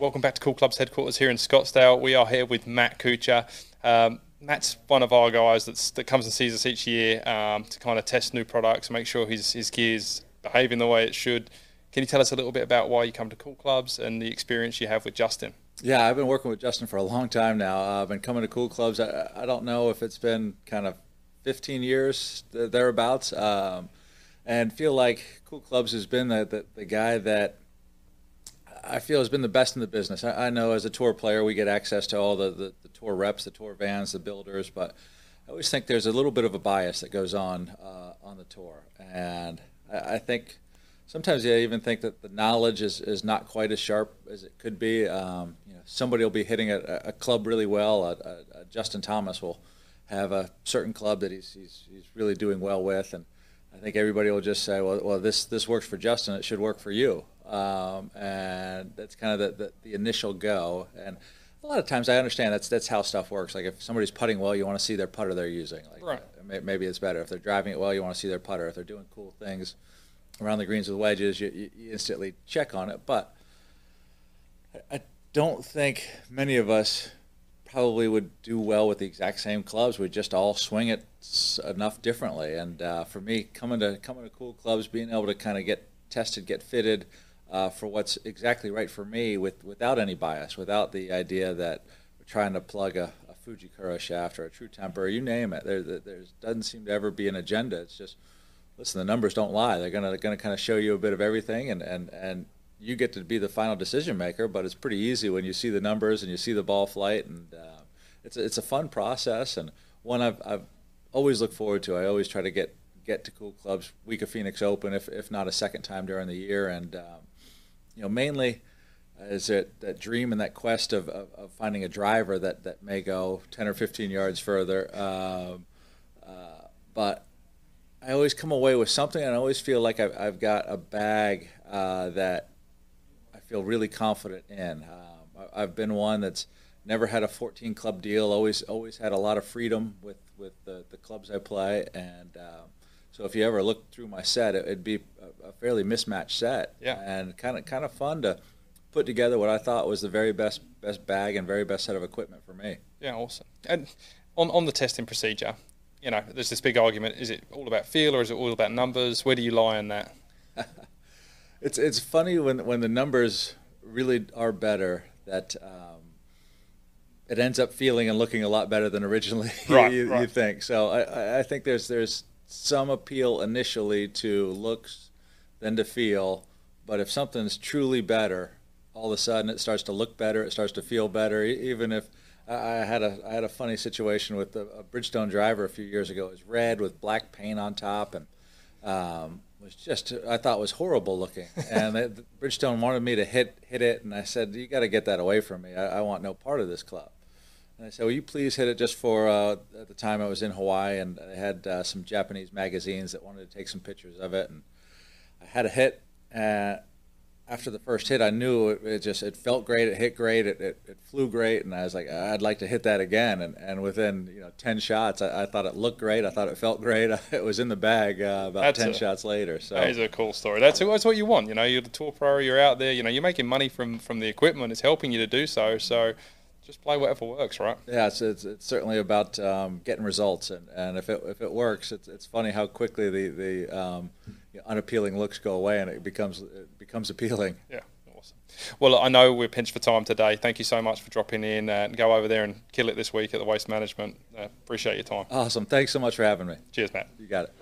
Welcome back to Cool Club's headquarters here in Scottsdale. We are here with Matt Kuchar. Um, Matt's one of our guys that's, that comes and sees us each year um, to kind of test new products, make sure his, his gear's behaving the way it should. Can you tell us a little bit about why you come to Cool Clubs and the experience you have with Justin? Yeah, I've been working with Justin for a long time now. Uh, I've been coming to Cool Clubs. I, I, don't know if it's been kind of 15 years thereabouts, um, and feel like Cool Clubs has been the, the, the guy that I feel has been the best in the business. I, I, know as a tour player, we get access to all the, the, the, tour reps, the tour vans, the builders, but I always think there's a little bit of a bias that goes on uh, on the tour. And I, I, think sometimes I even think that the knowledge is, is not quite as sharp as it could be. Um, you know, somebody will be hitting a, a club really well. A, a, Justin Thomas will have a certain club that he's, he's, he's really doing well with. And I think everybody will just say, well, well this, this works for Justin, it should work for you. Um, and that's kind of the, the, the, initial go. And a lot of times I understand that's that's how stuff works. Like if somebody's putting well, you want to see their putter they're using. Like right. Uh, maybe it's better if they're driving it well. You want to see their putter. If they're doing cool things around the greens with wedges, you, you instantly check on it. But I don't think many of us probably would do well with the exact same clubs. We just all swing it enough differently. And uh, for me, coming to coming to cool clubs, being able to kind of get tested, get fitted uh, for what's exactly right for me with, without any bias, without the idea that we're trying to plug a, a Fujikura shaft or a True Temper, you name it. There, there doesn't seem to ever be an agenda. It's just, listen, the numbers don't lie. They're going to gonna kind of show you a bit of everything, and, and, and you get to be the final decision maker, but it's pretty easy when you see the numbers and you see the ball flight, and uh, it's, a, it's a fun process and one I've, I've always looked forward to. I always try to get get to cool clubs week of Phoenix Open, if, if not a second time during the year, and um, you know, mainly is it that dream and that quest of, of, of, finding a driver that, that may go 10 or 15 yards further. Um, uh, but I always come away with something, and I always feel like I've, I've got a bag uh, that feel really confident in. Um, I, have been one that's never had a 14 club deal, always always had a lot of freedom with, with the, the clubs I play, and um, so if you ever look through my set, it, would be a, a, fairly mismatched set. Yeah. And kind of kind of fun to put together what I thought was the very best best bag and very best set of equipment for me. Yeah, awesome. And on on the testing procedure, you know, there's this big argument: is it all about feel or is it all about numbers? Where do you lie on that? It's it's funny when when the numbers really are better that. Um, it ends up feeling and looking a lot better than originally right, you, right. you, think. So I, I think there's there's some appeal initially to looks than to feel, but if something's truly better, all of a sudden it starts to look better, it starts to feel better. Even if I had a I had a funny situation with a, a Bridgestone driver a few years ago. It was red with black paint on top, and um, was just I thought was horrible looking. And the, Bridgestone wanted me to hit hit it, and I said, "You got to get that away from me. I, I want no part of this club." And I said, "Will you please hit it just for?" Uh, at the time, I was in Hawaii, and I had uh, some Japanese magazines that wanted to take some pictures of it, and I had a hit. And after the first hit, I knew it, it just it felt great, it hit great, it, it, it, flew great, and I was like, I'd like to hit that again. And, and within you know ten shots, I, I thought it looked great, I thought it felt great. It was in the bag uh, about that's ten a, shots later. So that is a cool story. That's that's what you want. You know, you're the tour pro, you're out there. You know, you're making money from from the equipment. It's helping you to do so. So just play whatever works, right? Yeah, it's, it's, it's certainly about um, getting results, and, and if it if it works, it's, it's funny how quickly the the um, you know, unappealing looks go away and it becomes it becomes appealing. Yeah. Awesome. Well, I know we're pinched for time today. Thank you so much for dropping in and go over there and kill it this week at the Waste Management. Uh, appreciate your time. Awesome. Thanks so much for having me. Cheers, Matt. You got it.